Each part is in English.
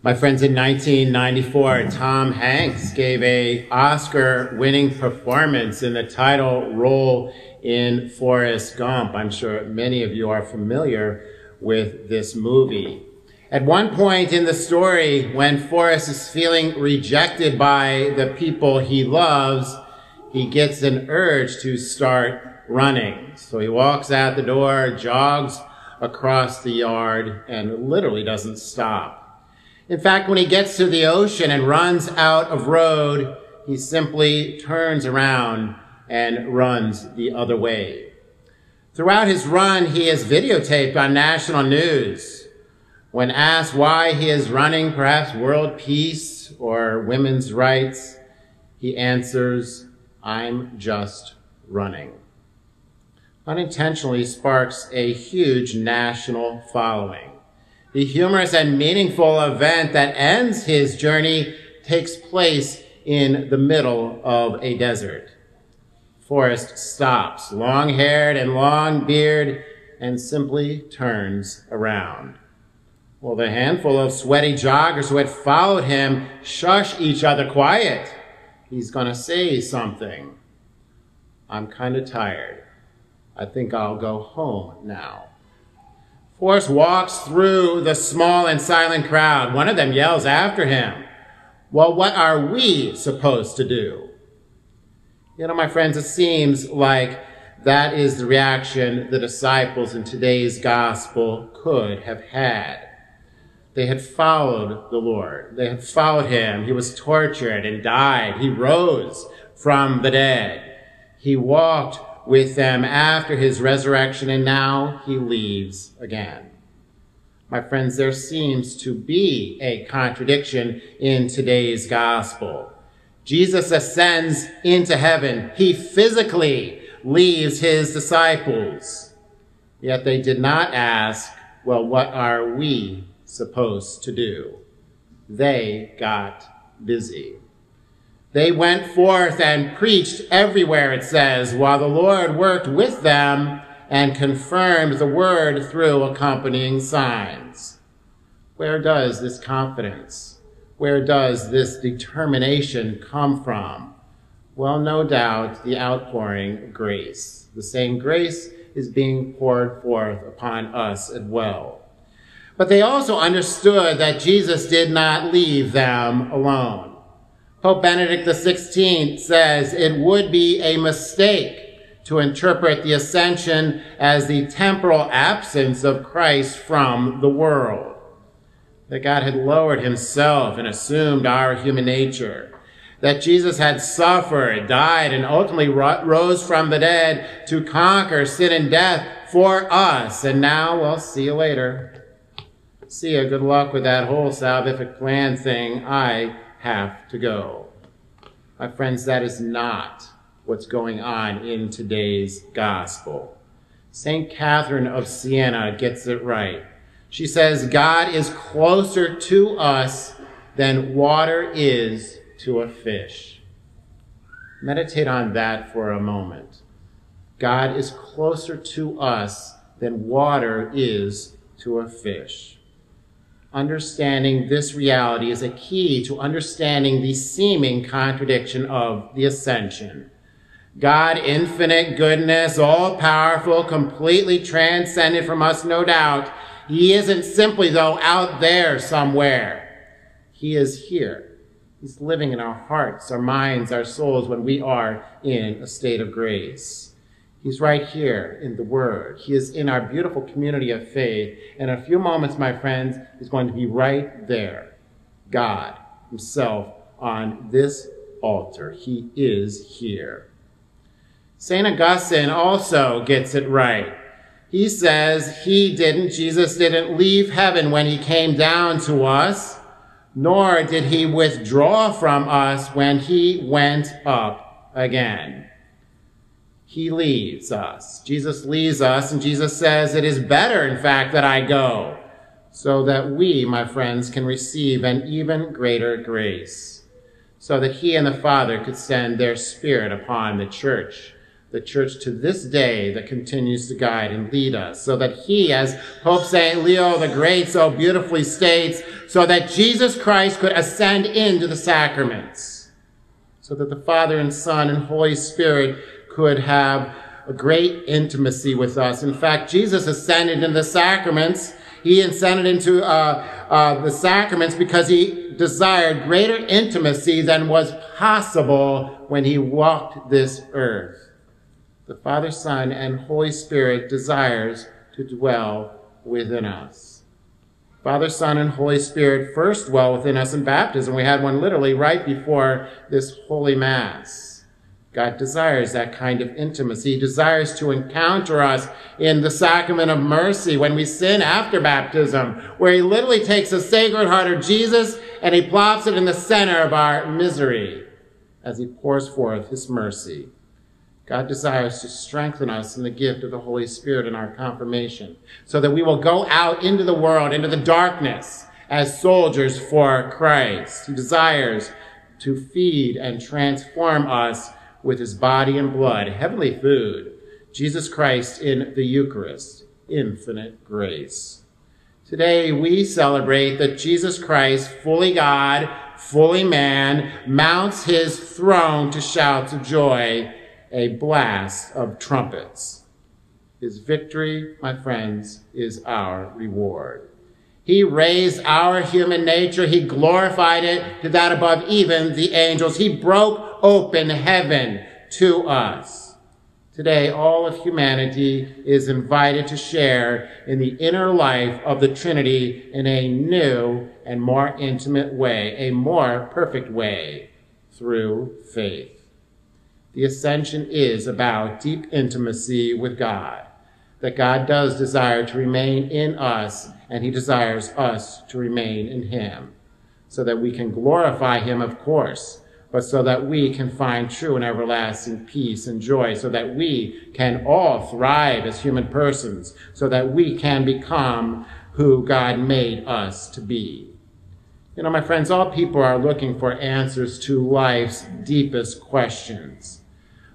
My friends, in 1994, Tom Hanks gave a Oscar-winning performance in the title role in Forrest Gump. I'm sure many of you are familiar with this movie. At one point in the story, when Forrest is feeling rejected by the people he loves, he gets an urge to start running. So he walks out the door, jogs across the yard, and literally doesn't stop. In fact, when he gets to the ocean and runs out of road, he simply turns around and runs the other way. Throughout his run, he is videotaped on national news. When asked why he is running, perhaps world peace or women's rights, he answers, I'm just running. Unintentionally sparks a huge national following. The humorous and meaningful event that ends his journey takes place in the middle of a desert. Forrest stops, long haired and long beard, and simply turns around. Well, the handful of sweaty joggers who had followed him shush each other quiet. He's going to say something. I'm kind of tired. I think I'll go home now. Forrest walks through the small and silent crowd. One of them yells after him, Well, what are we supposed to do? You know, my friends, it seems like that is the reaction the disciples in today's gospel could have had. They had followed the Lord. They had followed him. He was tortured and died. He rose from the dead. He walked with them after his resurrection, and now he leaves again. My friends, there seems to be a contradiction in today's gospel. Jesus ascends into heaven. He physically leaves his disciples. Yet they did not ask, well, what are we supposed to do? They got busy. They went forth and preached everywhere, it says, while the Lord worked with them and confirmed the word through accompanying signs. Where does this confidence, where does this determination come from? Well, no doubt the outpouring of grace. The same grace is being poured forth upon us as well. But they also understood that Jesus did not leave them alone. Pope Benedict XVI says it would be a mistake to interpret the ascension as the temporal absence of Christ from the world. That God had lowered himself and assumed our human nature. That Jesus had suffered, died, and ultimately rose from the dead to conquer sin and death for us. And now, we'll see you later. See you. Good luck with that whole salvific plan thing. I have to go. My friends, that is not what's going on in today's gospel. St. Catherine of Siena gets it right. She says, God is closer to us than water is to a fish. Meditate on that for a moment. God is closer to us than water is to a fish understanding this reality is a key to understanding the seeming contradiction of the ascension. God, infinite goodness, all powerful, completely transcended from us, no doubt. He isn't simply, though, out there somewhere. He is here. He's living in our hearts, our minds, our souls when we are in a state of grace. He's right here in the Word. He is in our beautiful community of faith. And In a few moments, my friends, he's going to be right there. God himself on this altar. He is here. St. Augustine also gets it right. He says he didn't, Jesus didn't leave heaven when he came down to us, nor did he withdraw from us when he went up again he leaves us. Jesus leaves us, and Jesus says, It is better, in fact, that I go, so that we, my friends, can receive an even greater grace, so that he and the Father could send their Spirit upon the church, the church to this day that continues to guide and lead us, so that he, as Pope St. Leo the Great so beautifully states, so that Jesus Christ could ascend into the sacraments, so that the Father and Son and Holy Spirit could have a great intimacy with us. In fact, Jesus ascended in the sacraments. He ascended into uh, uh, the sacraments because he desired greater intimacy than was possible when he walked this earth. The Father, Son, and Holy Spirit desires to dwell within us. Father, Son, and Holy Spirit first dwell within us in baptism. We had one literally right before this Holy Mass. God desires that kind of intimacy. He desires to encounter us in the sacrament of mercy when we sin after baptism, where he literally takes the sacred heart of Jesus and he plops it in the center of our misery as he pours forth his mercy. God desires to strengthen us in the gift of the Holy Spirit in our confirmation so that we will go out into the world, into the darkness as soldiers for Christ. He desires to feed and transform us with his body and blood, heavenly food, Jesus Christ in the Eucharist, infinite grace. Today we celebrate that Jesus Christ, fully God, fully man, mounts his throne to shouts of joy a blast of trumpets. His victory, my friends, is our reward. He raised our human nature. He glorified it to that above even the angels. He broke open heaven to us. Today, all of humanity is invited to share in the inner life of the Trinity in a new and more intimate way, a more perfect way through faith. The ascension is about deep intimacy with God, that God does desire to remain in us, and he desires us to remain in him, so that we can glorify him, of course, but so that we can find true and everlasting peace and joy, so that we can all thrive as human persons, so that we can become who God made us to be. You know, my friends, all people are looking for answers to life's deepest questions.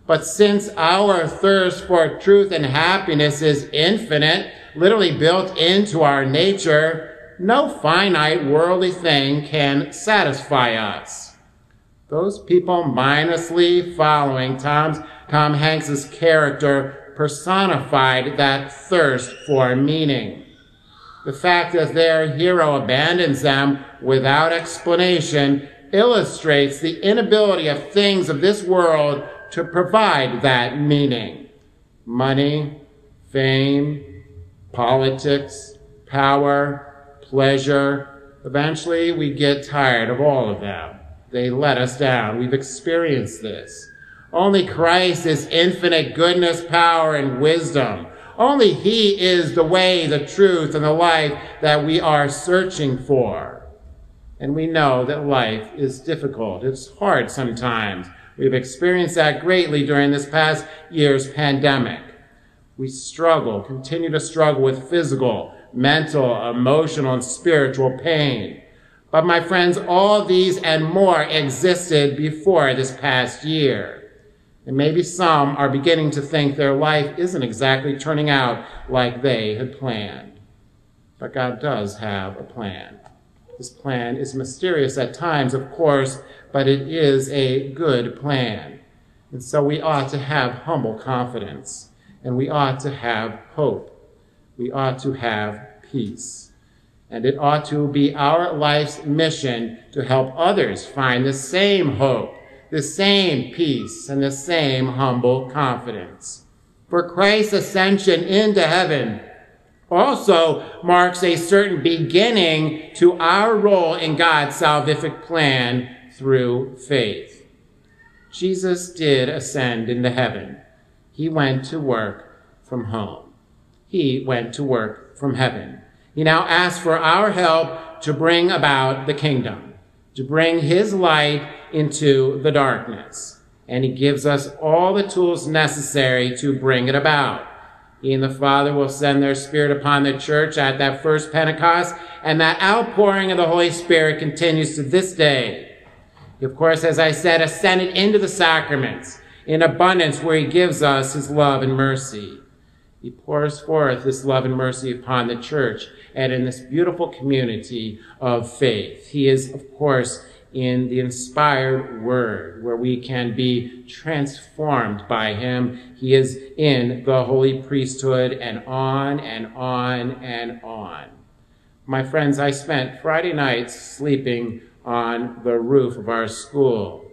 But since our thirst for truth and happiness is infinite, literally built into our nature, no finite worldly thing can satisfy us. Those people mindlessly following Tom's, Tom Hanks's character personified that thirst for meaning. The fact that their hero abandons them without explanation illustrates the inability of things of this world to provide that meaning. Money, fame, politics, power, pleasure. Eventually, we get tired of all of them. They let us down. We've experienced this. Only Christ is infinite goodness, power, and wisdom. Only He is the way, the truth, and the life that we are searching for. And we know that life is difficult. It's hard sometimes. We've experienced that greatly during this past year's pandemic. We struggle, continue to struggle with physical, mental, emotional, and spiritual pain. But my friends, all these and more existed before this past year. And maybe some are beginning to think their life isn't exactly turning out like they had planned. But God does have a plan. This plan is mysterious at times, of course, but it is a good plan. And so we ought to have humble confidence, and we ought to have hope. We ought to have peace. And it ought to be our life's mission to help others find the same hope, the same peace, and the same humble confidence. For Christ's ascension into heaven also marks a certain beginning to our role in God's salvific plan through faith. Jesus did ascend into heaven. He went to work from home. He went to work from heaven. He now asks for our help to bring about the kingdom, to bring his light into the darkness. And he gives us all the tools necessary to bring it about. He and the Father will send their Spirit upon the church at that first Pentecost, and that outpouring of the Holy Spirit continues to this day. Of course, as I said, ascended into the sacraments in abundance where he gives us his love and mercy. He pours forth this love and mercy upon the church and in this beautiful community of faith. He is, of course, in the inspired word where we can be transformed by him. He is in the holy priesthood and on and on and on. My friends, I spent Friday nights sleeping on the roof of our school.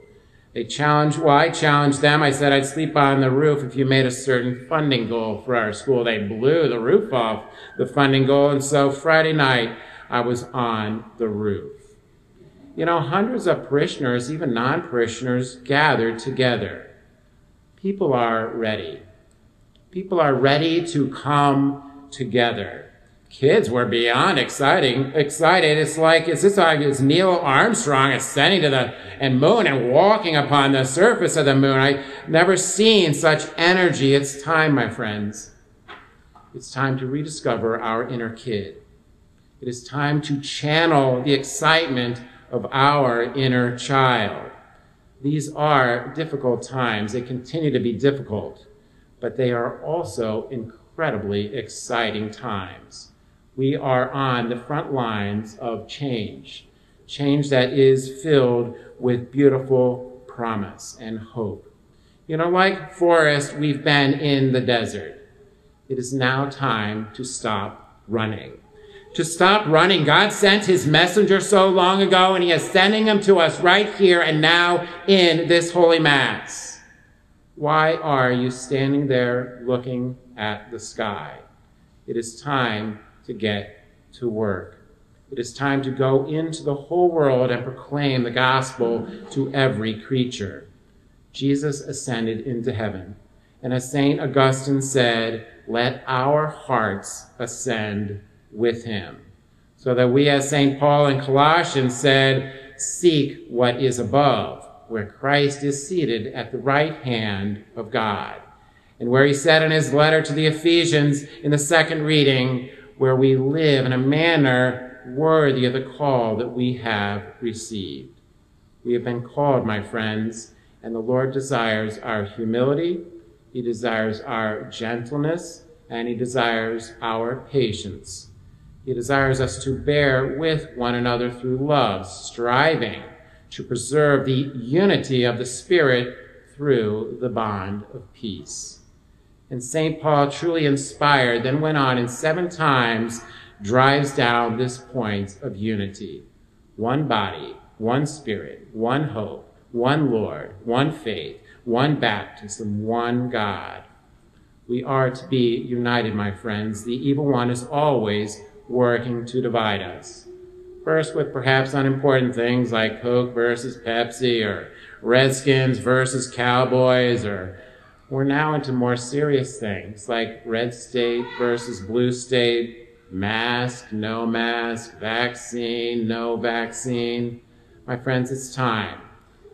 They challenged, well, I challenged them. I said I'd sleep on the roof if you made a certain funding goal for our school. They blew the roof off the funding goal. And so Friday night, I was on the roof. You know, hundreds of parishioners, even non parishioners, gathered together. People are ready. People are ready to come together kids were beyond exciting, excited. It's like, is this like, is Neil Armstrong ascending to the and moon and walking upon the surface of the moon? I never seen such energy. It's time, my friends. It's time to rediscover our inner kid. It is time to channel the excitement of our inner child. These are difficult times. They continue to be difficult, but they are also incredibly exciting times we are on the front lines of change, change that is filled with beautiful promise and hope. You know, like Forrest, we've been in the desert. It is now time to stop running. To stop running. God sent his messenger so long ago, and he is sending him to us right here and now in this holy mass. Why are you standing there looking at the sky? It is time to get to work. It is time to go into the whole world and proclaim the gospel to every creature. Jesus ascended into heaven. And as St. Augustine said, let our hearts ascend with him. So that we, as St. Paul in Colossians said, seek what is above, where Christ is seated at the right hand of God. And where he said in his letter to the Ephesians in the second reading, where we live in a manner worthy of the call that we have received. We have been called, my friends, and the Lord desires our humility, He desires our gentleness, and He desires our patience. He desires us to bear with one another through love, striving to preserve the unity of the Spirit through the bond of peace. And St. Paul, truly inspired, then went on and seven times drives down this point of unity one body, one spirit, one hope, one Lord, one faith, one baptism, one God. We are to be united, my friends. The evil one is always working to divide us. First, with perhaps unimportant things like Coke versus Pepsi, or Redskins versus Cowboys, or we're now into more serious things like red state versus blue state, mask, no mask, vaccine, no vaccine. My friends, it's time.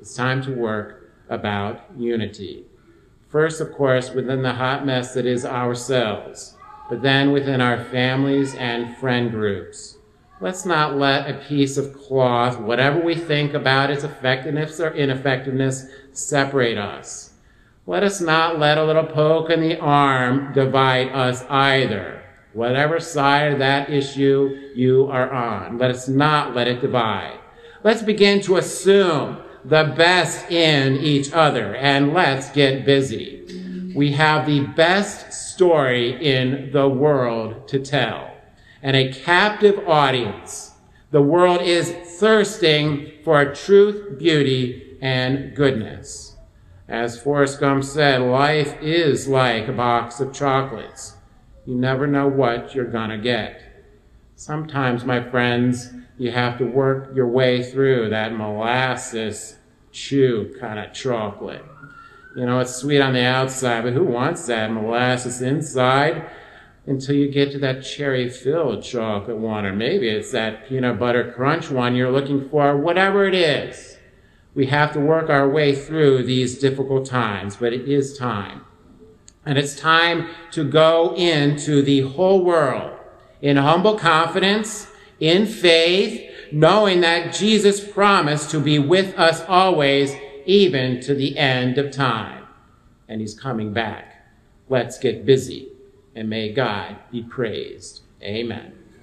It's time to work about unity. First, of course, within the hot mess that is ourselves, but then within our families and friend groups. Let's not let a piece of cloth, whatever we think about its effectiveness or ineffectiveness, separate us. Let us not let a little poke in the arm divide us either. Whatever side of that issue you are on, let us not let it divide. Let's begin to assume the best in each other and let's get busy. We have the best story in the world to tell and a captive audience. The world is thirsting for truth, beauty, and goodness. As Forrest Gump said, life is like a box of chocolates. You never know what you're gonna get. Sometimes, my friends, you have to work your way through that molasses chew kind of chocolate. You know, it's sweet on the outside, but who wants that molasses inside? Until you get to that cherry filled chocolate one, or maybe it's that peanut butter crunch one you're looking for, whatever it is we have to work our way through these difficult times, but it is time. And it's time to go into the whole world in humble confidence, in faith, knowing that Jesus promised to be with us always, even to the end of time. And he's coming back. Let's get busy, and may God be praised. Amen.